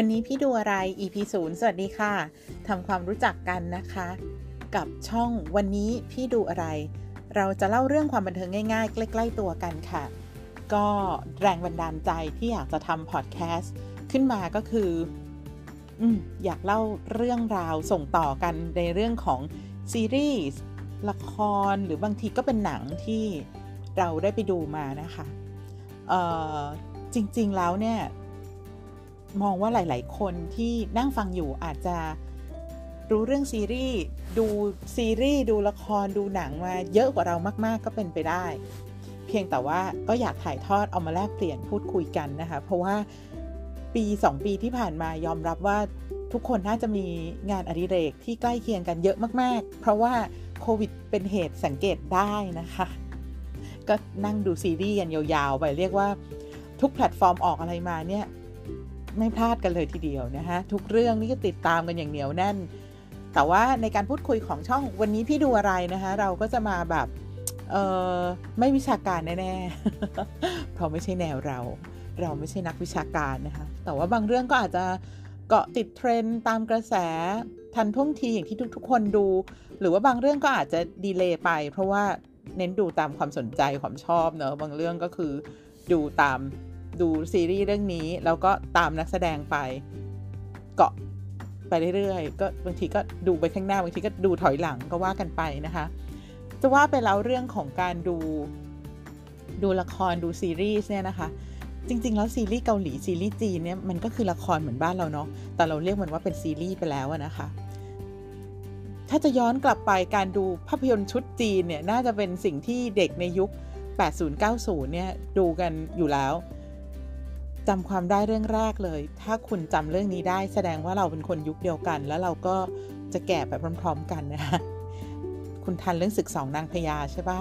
วันนี้พี่ดูอะไร EP 0สวัสดีค่ะทำความรู้จักกันนะคะ กับช่องวันนี้พี่ดูอะไร เราจะเล่าเรื่องความบันเทิงง่าย ๆ ใกล้ ๆ ตัวกันค่ะ ก็แรงบันดาลใจที่อยากจะทำพอดแคสต์ขึ้นมาก็คือออยากเล่าเรื่องราวส่งต่อกันในเรื่องของซีรีส์ละครหรือบางทีก็เป็นหนังที่เราได้ไปดูมานะคะจริงๆแล้วเนี่ย มองว่าหลาย ๆ คนที่นั่งฟังอยู่อาจจะรู้เรื่องซีรีส์ดูซีรีส์ดูละครดูหนังมาเยอะกว่าเรามาก ๆ ก็เป็นไปได้ เพียงแต่ว่าก็อยากถ่ายทอดเอามาแลกเปลี่ยนพูดคุยกันนะคะ เพราะว่าปี 2 ปีที่ผ่านมายอมรับว่าทุกคนน่าจะมีงานอดิเรกที่ใกล้เคียงกันเยอะมาก ๆ เพราะว่าโควิดเป็นเหตุสังเกตได้นะคะ ก็นั่งดูซีรีส์กันยาว ๆ ไปเรียกว่าทุกแพลตฟอร์มออกอะไรมาเนี่ย ไม่พลาดกันเลยทีเดียวนะคะทุกเรื่องนี่ก็ติดตามกันอย่างเหนียวแน่น แต่ว่าในการพูดคุยของช่องวันนี้พี่ดูอะไรนะคะเราก็จะมาแบบเออไม่วิชาการแน่ๆ เพราะไม่ใช่แนวเรา เราไม่ใช่นักวิชาการนะคะ แต่ว่าบางเรื่องก็อาจจะเกาะติดเทรนด์ตามกระแสทันท่วงทีอย่างที่ทุกๆ คนดู หรือว่าบางเรื่องก็อาจจะดีเลย์ไป เพราะว่าเน้นดูตามความสนใจความชอบเนอะบางเรื่องก็คือดูตาม ดูซีรีส์เรื่องนี้ แล้วก็ตามนักแสดงไป เกาะไปเรื่อยๆ ก็บางทีก็ดูไปข้างหน้าบางทีก็ดูถอยหลังก็ว่ากันไปนะคะ จะว่าไปแล้วเรื่องของการดูดูละครดูซีรีส์เนี่ยนะคะ จริง ๆ แล้วซีรีส์เกาหลีซีรีส์จีนเนี่ยมันก็คือละครเหมือนบ้านเราเนาะแต่เราเรียกมันว่าเป็นซีรีส์ไปแล้วนะคะถ้าจะย้อนกลับไปการดูภาพยนตร์ชุดจีนเนี่ยน่าจะเป็นสิ่งที่เด็กในยุค 80-90 เนี่ยดูกันอยู่แล้ว จำความได้เรื่องแรกเลย ถ้าคุณจำเรื่องนี้ได้แสดงว่าเราเป็นคนยุคเดียวกัน แล้วเราก็จะแก่ไปพร้อม ๆ กันนะคะคุณทันเรื่องศึกสองนางพญาใช่ปะ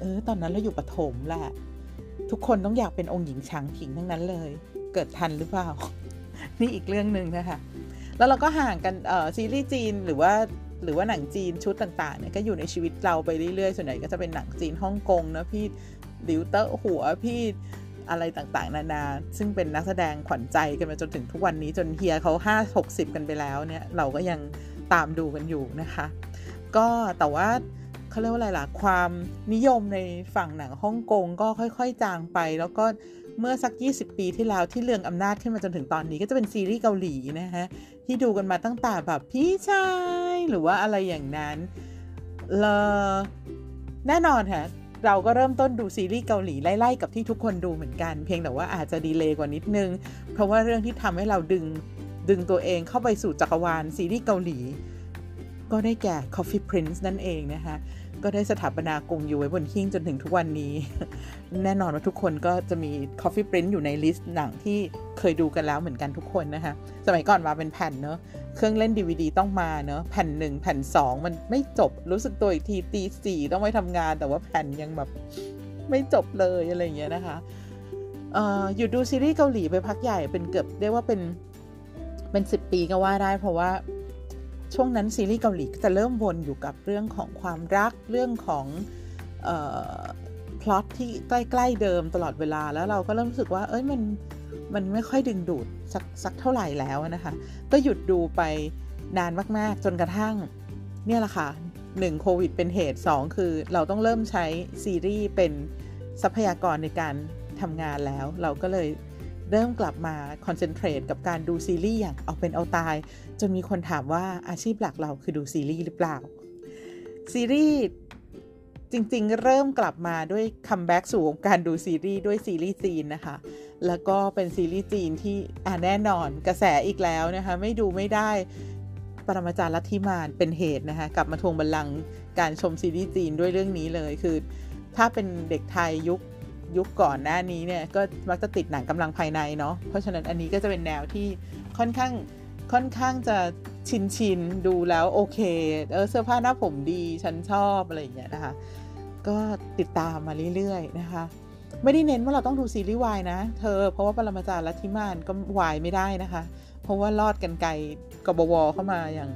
เออ ตอนนั้นเราอยู่ปฐมแหละ ทุกคนต้องอยากเป็นองค์หญิงช้างผิงทั้งนั้นเลย เกิดทันหรือเปล่า นี่อีกเรื่องหนึ่งนะคะแล้วเราก็ห่างกันเออซีรีส์จีนหรือว่าหรือว่าหนังจีนชุดต่างๆเนี่ยก็อยู่ในชีวิตเราไปเรื่อยๆ ส่วนใหญ่ก็จะเป็นหนังจีนฮ่องกงนะพี่ดิวเตอร์หัวพี่ อะไรต่างๆ นานา ซึ่งเป็นนักแสดงขวัญใจกันมาจนถึงทุกวันนี้จนเฮียเขาห้าหกสิบกันไปแล้วเนี่ยเราก็ยังตามดูกันอยู่นะคะ ก็แต่ว่าเขาเรียกว่าอะไรล่ะ ความนิยมในฝั่งหนังฮ่องกงก็ค่อยๆ จางไป แล้วก็เมื่อสัก 20 ปีที่แล้วที่เรืองอำนาจขึ้นมาจนถึงตอนนี้ก็จะเป็นซีรีส์เกาหลีนะฮะที่ดูกันมาตั้งแต่แบบพี่ชายหรือว่าอะไรอย่างนั้นเลแน่นอนค่ะ เราก็เริ่มต้นดูซีรีส์เกาหลีไล่ๆกับที่ทุกคนดูเหมือนกัน เพียงแต่ว่าอาจจะดีเลย์กว่านิดนึง เพราะว่าเรื่องที่ทำให้เราดึงดึงตัวเองเข้าไปสู่จักรวาลซีรีส์เกาหลี ก็ได้แก่ Coffee Prince นั่นเองนะคะ ก็ได้สถาปนากงอยู่ไว้บนหิ้งจนถึงทุกวันนี้ แน่นอนว่าทุกคนก็จะมี Coffee Prince อยู่ในลิสต์หนังที่เคยดูกันแล้วเหมือนกันทุกคนนะคะ สมัยก่อนมาเป็นแผ่นเนอะ เครื่องเล่น DVD ต้องมาเนอะแผ่นหนึ่งแผ่นสองมันไม่จบรู้สึกตัวอีกทีตีสี่ต้องไปทำงาน แต่ว่าแผ่นยังแบบไม่จบเลยอะไรอย่างเงี้ยนะคะเอออยู่ดูซีรีส์เกาหลีไปพักใหญ่เป็นเกือบเรียกว่าเป็นเป็นสิบปีก็ว่าได้ เพราะว่าช่วงนั้นซีรีส์เกาหลีจะเริ่มวนอยู่กับเรื่องของความรักเรื่องของพล็อตที่ใกล้ ๆ เดิมตลอดเวลาแล้วเราก็เริ่มรู้สึกว่าเอ้ยมัน มันไม่ค่อยดึงดูดสักสักเท่าไหร่แล้วนะคะ ก็หยุดดูไปนานมากๆ จนกระทั่งเนี่ยแหละค่ะหนึ่งโควิดเป็นเหตุ 2 คือเราต้องเริ่มใช้ซีรีส์เป็นทรัพยากรในการทำงานแล้ว เราก็เลยเริ่มกลับมา concentrate กับการดูซีรีส์อย่างเอาเป็นเอาตาย จนมีคนถามว่าอาชีพหลักเราคือดูซีรีส์หรือเปล่า ซีรีส์จริงๆ เริ่มกลับมาด้วย comeback สู่วงการดูซีรีส์ด้วยซีรีส์จีนนะคะแล้วก็เป็นซีรีส์จีนที่อ่าแน่นอนกระแสอีกแล้วนะคะไม่ดูไม่ได้ปรมาจารย์ลัทธิมานเป็นเหตุนะคะกลับมาทวงบัลลังก์การชมซีรีส์จีนด้วยเรื่องนี้เลยคือ ถ้าเป็นเด็กไทยยุคยุคก่อนหน้านี้เนี่ยก็มักจะติดหนังกำลังภายในเนาะเพราะฉะนั้นอันนี้ก็จะเป็นแนวที่ค่อนข้างค่อนข้างจะชินชินดูแล้วโอเคเออเสื้อผ้าหน้าผมดีฉันชอบอะไรอย่างเงี้ยนะคะ ก็ติดตามมาเรื่อยๆนะคะ ไม่ได้เน้นว่าเราต้องดูซีรีส์วายนะ เธอ เพราะว่าปรมาจารย์ลัทธิมานก็วายไม่ได้นะคะ เพราะว่าลอดกันไกลกบวเข้ามาอย่าง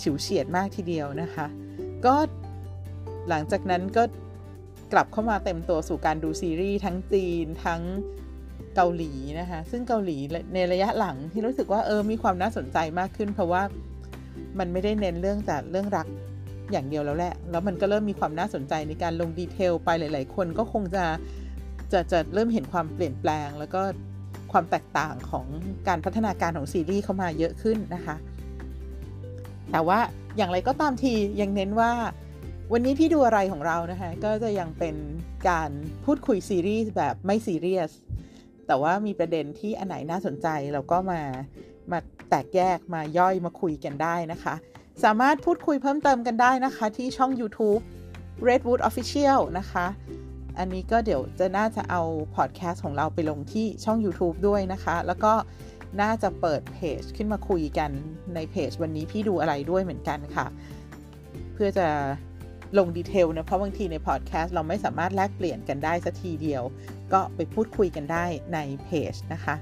ฉิวเฉียดมากทีเดียวนะคะ ก็หลังจากนั้นก็กลับเข้ามาเต็มตัวสู่การดูซีรีส์ทั้งจีนทั้งเกาหลีนะคะ ซึ่งเกาหลีในระยะหลังที่รู้สึกว่าเออมีความน่าสนใจมากขึ้น เพราะว่ามันไม่ได้เน้นเรื่องแต่เรื่องรักอย่างเดียวแล้วแหละ แล้วมันก็เริ่มมีความน่าสนใจในการลงดีเทลไปหลาย ๆ คนก็คงจะ จะจะเริ่มเห็นความเปลี่ยนแปลง แล้วก็ความแตกต่างของการพัฒนาการของซีรีส์เข้ามาเยอะขึ้นนะคะ แต่ว่าอย่างไรก็ตามทียังเน้นว่า วันนี้พี่ดูอะไรของเรานะคะก็จะยังเป็นการพูดคุยซีรีส์แบบไม่ซีเรียสแต่ว่ามีประเด็นที่อันไหนน่าสนใจเราก็มามาแตกแยกมาย่อยมาคุยกันได้นะคะ สามารถพูดคุยเพิ่มเติมกันได้นะคะที่ช่อง YouTube Redwood Official นะคะ อันนี้ก็เดี๋ยวจะน่าจะเอาพอดแคสต์ของเราไปลงที่ช่อง YouTube ด้วยนะคะ แล้วก็น่าจะเปิดเพจขึ้นมาคุยกันในเพจวันนี้พี่ดูอะไรด้วยเหมือนกันค่ะ เพื่อจะลง detail นะ เพราะบางทีในพอดแคสต์เราไม่สามารถแลกเปลี่ยนกันได้สักทีเดียว ก็ไปพูดคุยกันได้ในเพจนะคะ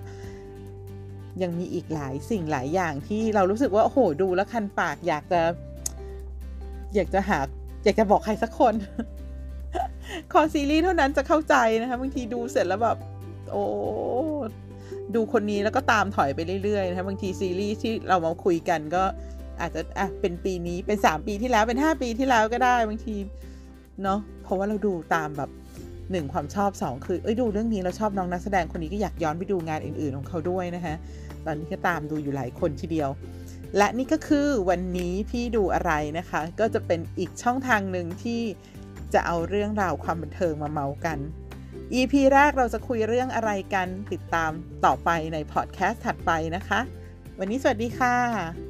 ยังมีอีกหลายสิ่งหลายอย่างที่เรารู้สึกว่า โอ้โห ดูแล้วคันปากอยากจะ อยากจะหา อยากจะบอกใครสักคน คอซีรีส์เท่านั้นจะเข้าใจนะคะบางทีดูเสร็จแล้วแบบโอ้ดูคนนี้แล้วก็ตามถอยไปเรื่อยๆนะคะบางทีซีรีส์ที่เรามาคุยกันก็อาจจะอะเป็นปีนี้เป็นสามปีที่แล้วเป็นห้าปีที่แล้วก็ได้บางทีเนาะเพราะว่าเราดูตามแบบหนึ่งความชอบสองคือเอ้ยดูเรื่องนี้เราชอบน้องนักแสดงคนนี้ก็อยากย้อนไปดูงานอื่นๆของเขาด้วยนะคะตอนนี้ก็ตามดูอยู่หลายคนทีเดียว และนี่ก็คือวันนี้พี่ดูอะไรนะคะ ก็จะเป็นอีกช่องทางหนึ่งที่ จะเอาเรื่องราวความบันเทิงมาเมากัน EP แรกเราจะคุยเรื่องอะไรกันติดตามต่อไปในพอดแคสต์ถัดไปนะคะ วันนี้สวัสดีค่ะ